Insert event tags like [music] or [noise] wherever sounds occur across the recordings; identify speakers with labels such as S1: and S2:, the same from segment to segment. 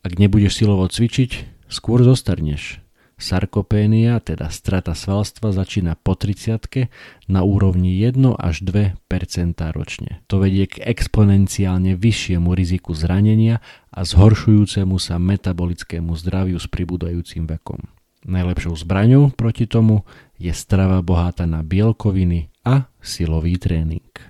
S1: Ak nebudeš silovo cvičiť, skôr zostarneš. Sarkopénia, teda strata svalstva, začína po 30 na úrovni 1 až 2% ročne. To vedie k exponenciálne vyššiemu riziku zranenia a zhoršujúcemu sa metabolickému zdraviu s pribúdajúcim vekom. Najlepšou zbraňou proti tomu je strava bohatá na bielkoviny a silový tréning.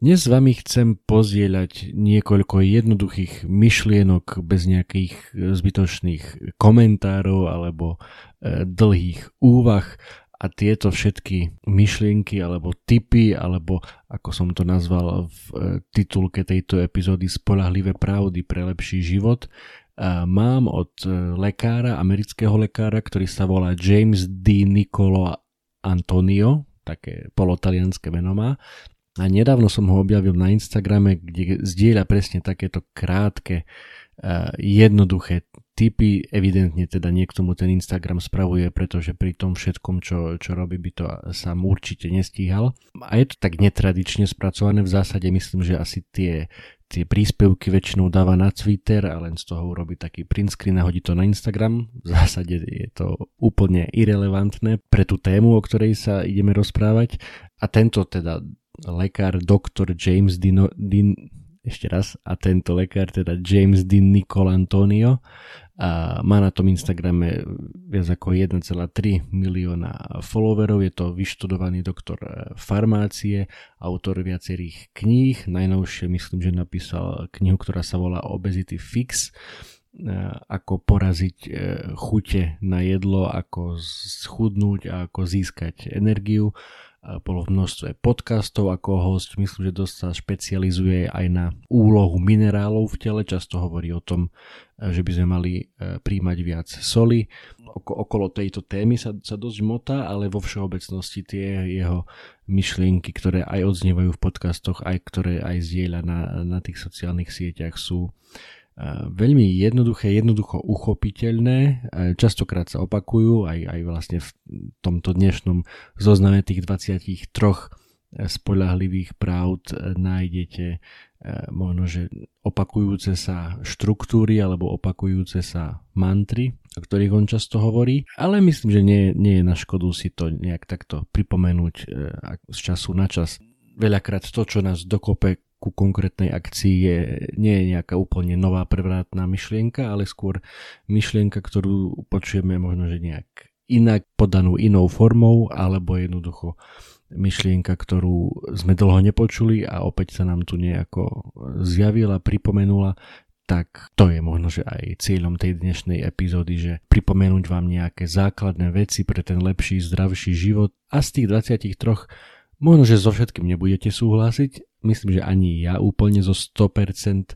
S1: Dnes s vami chcem pozdieľať niekoľko jednoduchých myšlienok bez nejakých e, zbytočných komentárov alebo e, dlhých úvah a tieto všetky myšlienky alebo typy alebo ako som to nazval v e, titulke tejto epizódy spolahlivé pravdy pre lepší život mám od lekára, amerického lekára, ktorý sa volá James D. Nicolo Antonio, také polotalianské meno má a nedávno som ho objavil na Instagrame, kde zdieľa presne takéto krátke, jednoduché typy. Evidentne teda niekto mu ten Instagram spravuje, pretože pri tom všetkom, čo, čo robí, by to sám určite nestíhal. A je to tak netradične spracované. V zásade myslím, že asi tie, tie príspevky väčšinou dáva na Twitter a len z toho urobí taký print screen a hodí to na Instagram. V zásade je to úplne irrelevantné pre tú tému, o ktorej sa ideme rozprávať. A tento teda lekár doktor James Dino, Din, ešte raz, a tento lekár, teda James Dean Nicol Antonio, a má na tom Instagrame viac ako 1,3 milióna followerov, je to vyštudovaný doktor e, farmácie, autor viacerých kníh, najnovšie myslím, že napísal knihu, ktorá sa volá Obesity Fix, e, ako poraziť e, chute na jedlo, ako schudnúť a ako získať energiu bolo v množstve podcastov ako host, myslím, že dosť sa špecializuje aj na úlohu minerálov v tele, často hovorí o tom, e, že by sme mali e, príjmať viac soli. Okolo tejto témy sa, sa dosť motá, ale vo všeobecnosti tie jeho myšlienky, ktoré aj odznievajú v podcastoch, aj ktoré aj zdieľa na, na tých sociálnych sieťach sú veľmi jednoduché, jednoducho uchopiteľné, častokrát sa opakujú, aj, aj vlastne v tomto dnešnom zozname tých 23 spolahlivých pravd nájdete možno, že opakujúce sa štruktúry alebo opakujúce sa mantry, o ktorých on často hovorí, ale myslím, že nie, nie je na škodu si to nejak takto pripomenúť z času na čas. Veľakrát to, čo nás dokope ku konkrétnej akcii je, nie je nejaká úplne nová prevratná myšlienka, ale skôr myšlienka, ktorú počujeme možno, že nejak inak podanú inou formou, alebo jednoducho myšlienka, ktorú sme dlho nepočuli a opäť sa nám tu nejako zjavila, pripomenula, tak to je možno, že aj cieľom tej dnešnej epizódy, že pripomenúť vám nejaké základné veci pre ten lepší, zdravší život. A z tých 23 možno, že so všetkým nebudete súhlasiť, myslím, že ani ja úplne zo 100%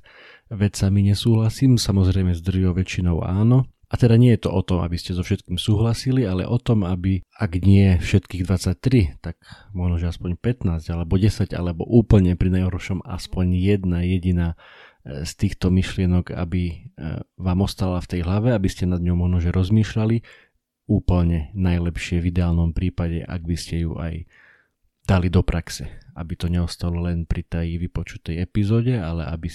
S1: vecami nesúhlasím, samozrejme s drvou väčšinou áno. A teda nie je to o tom, aby ste so všetkým súhlasili, ale o tom, aby, ak nie všetkých 23, tak možno, že aspoň 15, alebo 10, alebo úplne pri najhoršom aspoň jedna jediná e, z týchto myšlienok, aby e, vám ostala v tej hlave, aby ste nad ňou možno, že rozmýšľali, úplne najlepšie v ideálnom prípade, ak by ste ju aj dali do praxe, aby to neostalo len pri tej vypočutej epizóde, ale aby,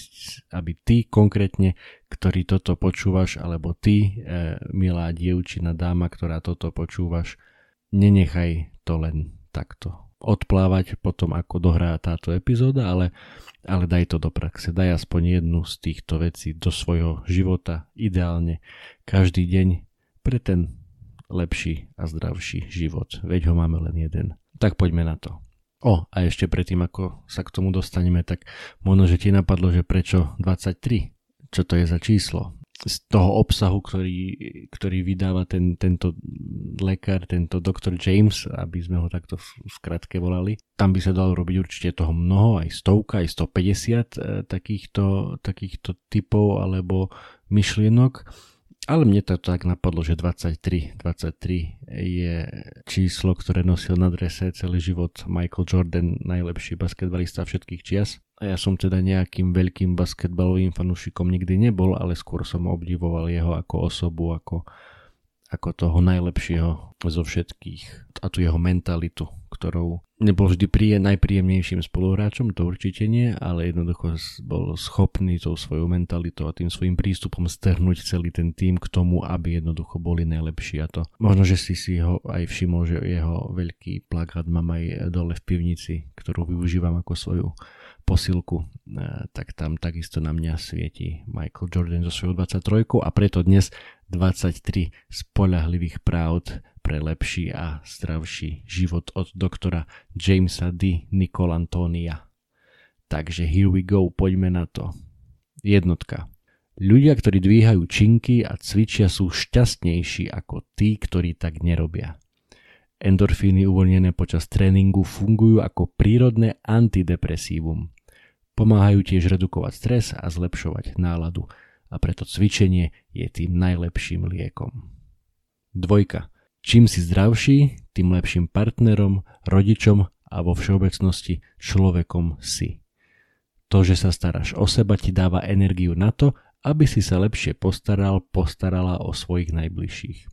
S1: aby ty konkrétne, ktorý toto počúvaš, alebo ty, e, milá dievčina, dáma, ktorá toto počúvaš, nenechaj to len takto odplávať potom, ako dohrá táto epizóda, ale, ale daj to do praxe. Daj aspoň jednu z týchto vecí do svojho života, ideálne každý deň pre ten lepší a zdravší život. Veď ho máme len jeden. Tak poďme na to. O, a ešte predtým, ako sa k tomu dostaneme, tak možno, že ti napadlo, že prečo 23? Čo to je za číslo? z toho obsahu, ktorý, ktorý vydáva ten, tento lekár, tento doktor James, aby sme ho takto v skratke volali. Tam by sa dalo robiť určite toho mnoho, aj stovka, aj 150 e, takýchto, takýchto typov alebo myšlienok. Ale mne to tak napadlo, že 23, 23 je číslo, ktoré nosil na drese celý život Michael Jordan, najlepší basketbalista všetkých čias. A ja som teda nejakým veľkým basketbalovým fanúšikom nikdy nebol, ale skôr som obdivoval jeho ako osobu, ako, ako toho najlepšieho zo všetkých a tu jeho mentalitu, ktorou nebol vždy príje, najpríjemnejším spoluhráčom, to určite nie, ale jednoducho bol schopný tou svojou mentalitou a tým svojim prístupom strhnúť celý ten tým k tomu, aby jednoducho boli najlepší a to. Možno, že si si ho aj všimol, že jeho veľký plakát mám aj dole v pivnici, ktorú využívam ako svoju posilku, e, tak tam takisto na mňa svieti Michael Jordan so svojou 23 a preto dnes 23 spolahlivých pravd pre lepší a zdravší život od doktora Jamesa D. Nicolantonia. Takže here we go, poďme na to. Jednotka. Ľudia, ktorí dvíhajú činky a cvičia sú šťastnejší ako tí, ktorí tak nerobia. Endorfíny uvoľnené počas tréningu fungujú ako prírodné antidepresívum. Pomáhajú tiež redukovať stres a zlepšovať náladu a preto cvičenie je tým najlepším liekom. Dvojka. Čím si zdravší, tým lepším partnerom, rodičom a vo všeobecnosti človekom si. To, že sa staráš o seba, ti dáva energiu na to, aby si sa lepšie postaral, postarala o svojich najbližších.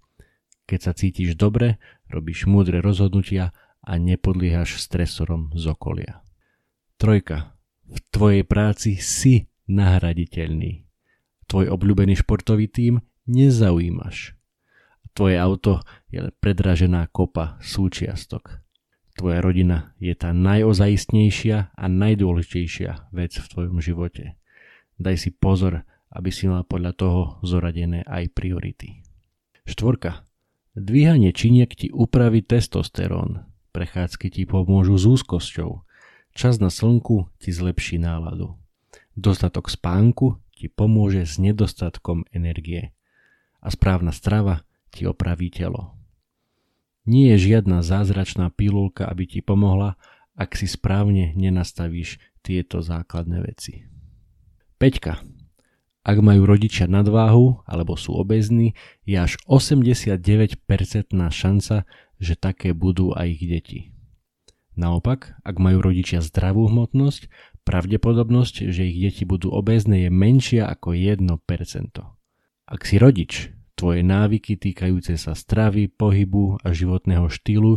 S1: Keď sa cítiš dobre, robíš múdre rozhodnutia a nepodliehaš stresorom z okolia. Trojka. V tvojej práci si nahraditeľný. Tvoj obľúbený športový tím nezaujímaš. Tvoje auto je predražená kopa súčiastok. Tvoja rodina je tá najozajistnejšia a najdôležitejšia vec v tvojom živote. Daj si pozor, aby si mal podľa toho zoradené aj priority. Štvorka. Dvíhanie činiek ti upraví testosterón. Prechádzky ti pomôžu s úzkosťou. Čas na slnku ti zlepší náladu. Dostatok spánku ti pomôže s nedostatkom energie. A správna strava ti opraví telo. Nie je žiadna zázračná pilulka, aby ti pomohla, ak si správne nenastavíš tieto základné veci. Peťka. Ak majú rodičia nadváhu alebo sú obezní, je až 89% šanca, že také budú aj ich deti. Naopak, ak majú rodičia zdravú hmotnosť, pravdepodobnosť, že ich deti budú obézne je menšia ako 1%. Ak si rodič, Tvoje návyky týkajúce sa stravy, pohybu a životného štýlu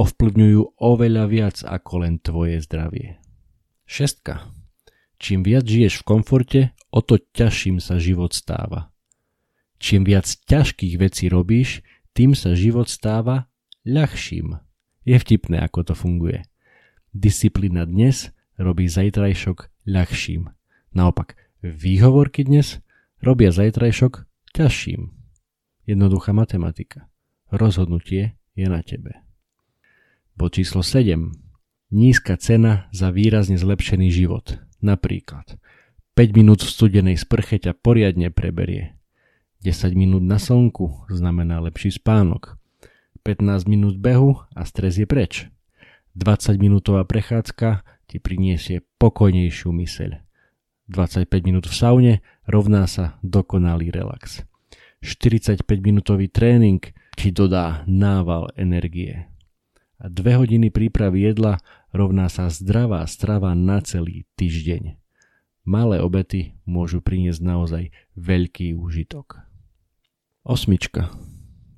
S1: ovplyvňujú oveľa viac ako len tvoje zdravie. Šestka. Čím viac žiješ v komforte, o to ťažším sa život stáva. Čím viac ťažkých vecí robíš, tým sa život stáva ľahším. Je vtipné, ako to funguje. Disciplína dnes robí zajtrajšok ľahším. Naopak, výhovorky dnes robia zajtrajšok ťažším. Jednoduchá matematika. Rozhodnutie je na tebe. Bod číslo 7. Nízka cena za výrazne zlepšený život. Napríklad 5 minút v studenej sprche ťa poriadne preberie. 10 minút na slnku znamená lepší spánok. 15 minút behu a stres je preč. 20 minútová prechádzka ti priniesie pokojnejšiu myseľ. 25 minút v saune rovná sa dokonalý relax. 45-minútový tréning ti dodá nával energie. A dve hodiny prípravy jedla rovná sa zdravá strava na celý týždeň. Malé obety môžu priniesť naozaj veľký úžitok. Osmička.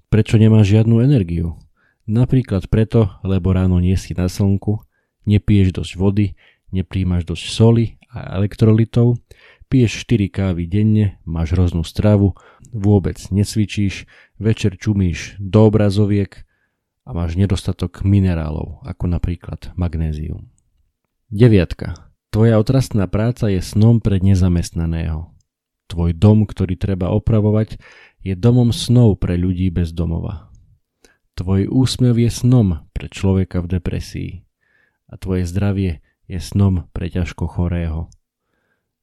S1: Prečo nemáš žiadnu energiu? Napríklad preto, lebo ráno nie si na slnku, nepiješ dosť vody, nepríjmaš dosť soli a elektrolitov, piješ 4 kávy denne, máš hroznú stravu, vôbec necvičíš, večer čumíš do obrazoviek a máš nedostatok minerálov, ako napríklad magnézium. Deviatka. Tvoja otrastná práca je snom pre nezamestnaného. Tvoj dom, ktorý treba opravovať, je domom snov pre ľudí bez domova. Tvoj úsmev je snom pre človeka v depresii a tvoje zdravie je snom pre ťažko chorého.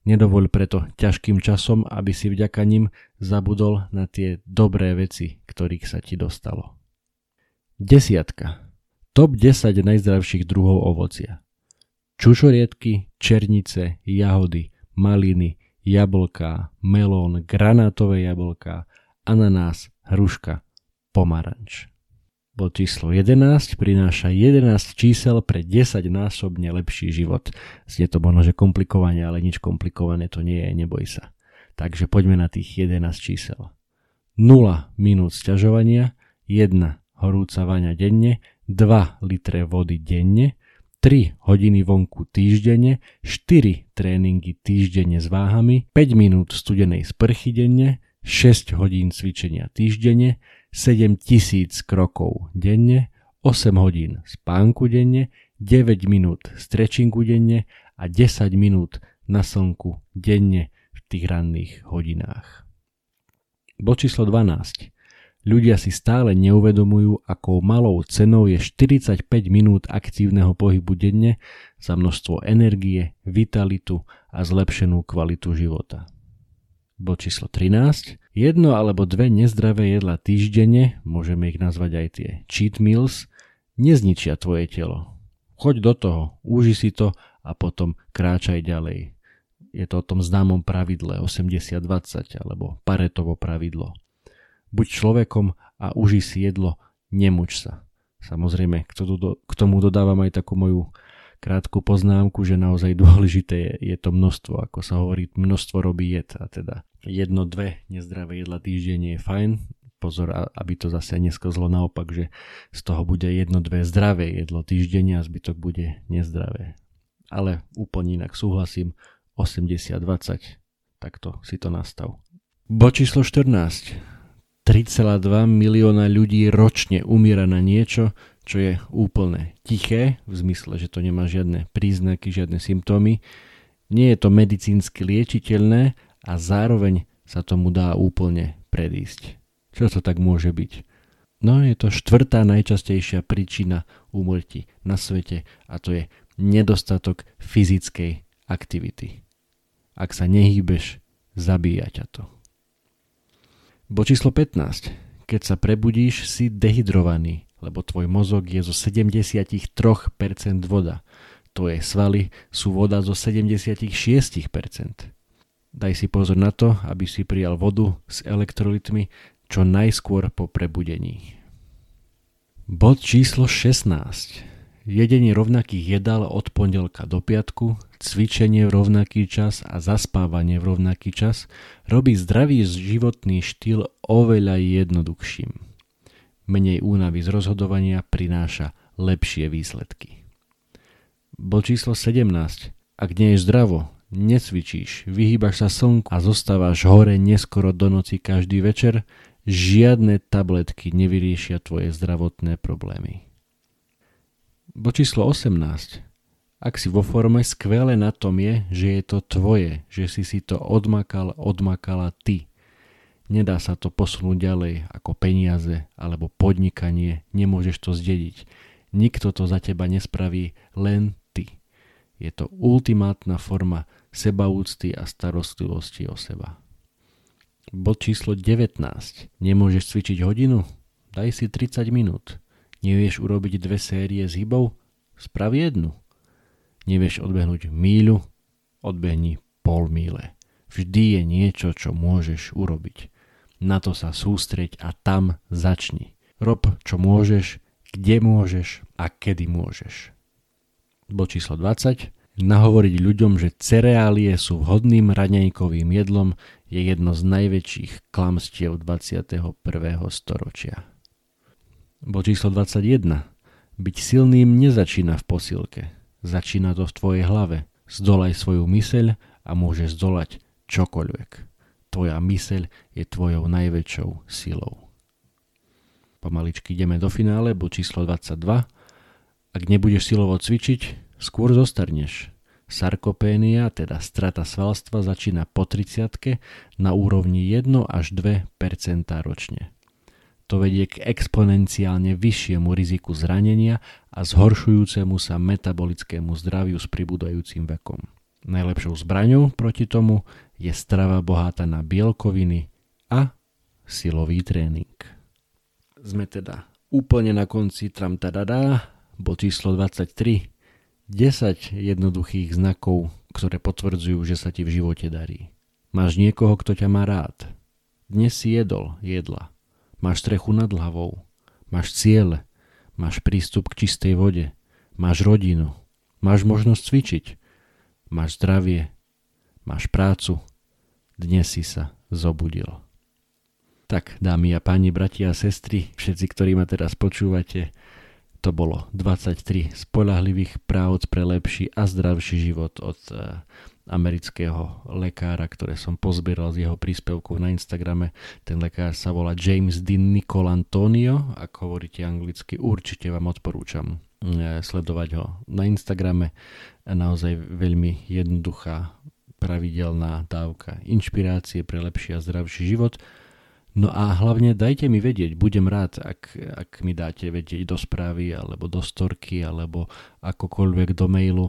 S1: Nedovoľ preto ťažkým časom, aby si vďaka nim zabudol na tie dobré veci, ktorých sa ti dostalo. Desiatka. Top 10 najzdravších druhov ovocia. Čučoriedky, černice, jahody, maliny, jablká, melón, granátové jablká, ananás, hruška, pomaranč. Bod číslo 11 prináša 11 čísel pre 10 násobne lepší život. Znie to možno, že komplikovane, ale nič komplikované to nie je, neboj sa. Takže poďme na tých 11 čísel. 0 minút sťažovania, 1 horúca vaňa denne, 2 litre vody denne, 3 hodiny vonku týždenne, 4 tréningy týždenne s váhami, 5 minút studenej sprchy denne, 6 hodín cvičenia týždenne, 7 tisíc krokov denne, 8 hodín spánku denne, 9 minút stretchingu denne a 10 minút na slnku denne v tých ranných hodinách. Bo číslo 12. Ľudia si stále neuvedomujú, akou malou cenou je 45 minút aktívneho pohybu denne za množstvo energie, vitalitu a zlepšenú kvalitu života. Bod číslo 13. Jedno alebo dve nezdravé jedla týždenne, môžeme ich nazvať aj tie cheat meals, nezničia tvoje telo. Choď do toho, uži si to a potom kráčaj ďalej. Je to o tom známom pravidle 80-20 alebo Paretovo pravidlo. Buď človekom a uži si jedlo, nemuč sa. Samozrejme, k tomu dodávam aj takú moju krátku poznámku, že naozaj [laughs] dôležité je, je to množstvo, ako sa hovorí, množstvo robí jed a teda jedno, dve nezdravé jedla týždenne je fajn, pozor, aby to zase neskozlo naopak, že z toho bude jedno, dve zdravé jedlo týždenne a zbytok bude nezdravé. Ale úplne inak súhlasím, 80-20, takto si to nastav. Bo číslo 14. 3,2 milióna ľudí ročne umiera na niečo, čo je úplne tiché, v zmysle, že to nemá žiadne príznaky, žiadne symptómy. Nie je to medicínsky liečiteľné a zároveň sa tomu dá úplne predísť. Čo to tak môže byť? No je to štvrtá najčastejšia príčina úmrtí na svete a to je nedostatok fyzickej aktivity. Ak sa nehýbeš, zabíja ťa to. Bo číslo 15. Keď sa prebudíš, si dehydrovaný lebo tvoj mozog je zo 73% voda. Tvoje svaly sú voda zo 76%. Daj si pozor na to, aby si prijal vodu s elektrolytmi čo najskôr po prebudení. Bod číslo 16. Jedenie rovnakých jedál od pondelka do piatku, cvičenie v rovnaký čas a zaspávanie v rovnaký čas robí zdravý životný štýl oveľa jednoduchším menej únavy z rozhodovania prináša lepšie výsledky. Bod číslo 17. Ak nie je zdravo, necvičíš, vyhýbaš sa slnku a zostávaš hore neskoro do noci každý večer, žiadne tabletky nevyriešia tvoje zdravotné problémy. Bo číslo 18. Ak si vo forme, skvelé na tom je, že je to tvoje, že si si to odmakal, odmakala ty. Nedá sa to posunúť ďalej ako peniaze alebo podnikanie, nemôžeš to zdediť. Nikto to za teba nespraví, len ty. Je to ultimátna forma sebaúcty a starostlivosti o seba. Bod číslo 19. Nemôžeš cvičiť hodinu? Daj si 30 minút. Nevieš urobiť dve série s hybou? Sprav jednu. Nevieš odbehnúť míľu? Odbehni pol míle. Vždy je niečo, čo môžeš urobiť. Na to sa sústreť a tam začni. Rob, čo môžeš, kde môžeš a kedy môžeš. Bod číslo 20. Nahovoriť ľuďom, že cereálie sú vhodným raňajkovým jedlom je jedno z najväčších klamstiev 21. storočia. Bod číslo 21. Byť silným nezačína v posilke. Začína to v tvojej hlave. Zdolaj svoju myseľ a môžeš zdolať čokoľvek. Tvoja myseľ je tvojou najväčšou silou. Pomaličky ideme do finále, bod číslo 22. Ak nebudeš silovo cvičiť, skôr zostarneš. Sarkopénia, teda strata svalstva, začína po 30 na úrovni 1 až 2% ročne. To vedie k exponenciálne vyššiemu riziku zranenia a zhoršujúcemu sa metabolickému zdraviu s pribúdajúcim vekom. Najlepšou zbraňou proti tomu je strava bohatá na bielkoviny a silový tréning. Sme teda úplne na konci tramtadadá, bod číslo 23. 10 jednoduchých znakov, ktoré potvrdzujú, že sa ti v živote darí. Máš niekoho, kto ťa má rád. Dnes si jedol jedla. Máš strechu nad hlavou. Máš ciele. Máš prístup k čistej vode. Máš rodinu. Máš možnosť cvičiť. Máš zdravie. Máš prácu. Dnes si sa zobudil. Tak, dámy a páni, bratia a sestry, všetci, ktorí ma teraz počúvate, to bolo 23 spolahlivých práv pre lepší a zdravší život od eh, amerického lekára, ktoré som pozbieral z jeho príspevkov na Instagrame. Ten lekár sa volá James Dean Nicolantonio, ako hovoríte anglicky, určite vám odporúčam e, sledovať ho na Instagrame. Naozaj veľmi jednoduchá, pravidelná dávka inšpirácie pre lepší a zdravší život. No a hlavne dajte mi vedieť, budem rád, ak, ak mi dáte vedieť do správy, alebo do storky, alebo akokoľvek do mailu,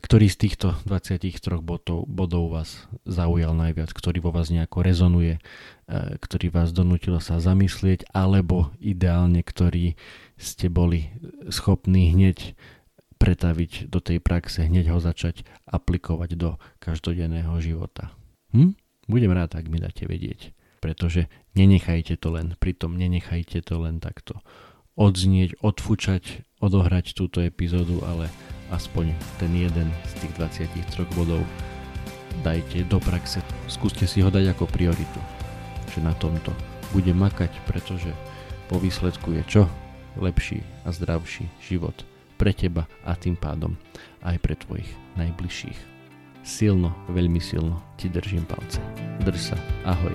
S1: ktorý z týchto 23 bodov, bodov vás zaujal najviac, ktorý vo vás nejako rezonuje, e, ktorý vás donútil sa zamyslieť, alebo ideálne, ktorý ste boli schopní hneď pretaviť do tej praxe, hneď ho začať aplikovať do každodenného života. Hm? Budem rád, ak mi dáte vedieť, pretože nenechajte to len, pritom nenechajte to len takto odznieť, odfúčať, odohrať túto epizódu, ale aspoň ten jeden z tých 23 bodov dajte do praxe. Skúste si ho dať ako prioritu, že na tomto bude makať, pretože po výsledku je čo? Lepší a zdravší život pre teba a tým pádom aj pre tvojich najbližších. Silno, veľmi silno ti držím palce. Drž sa, ahoj.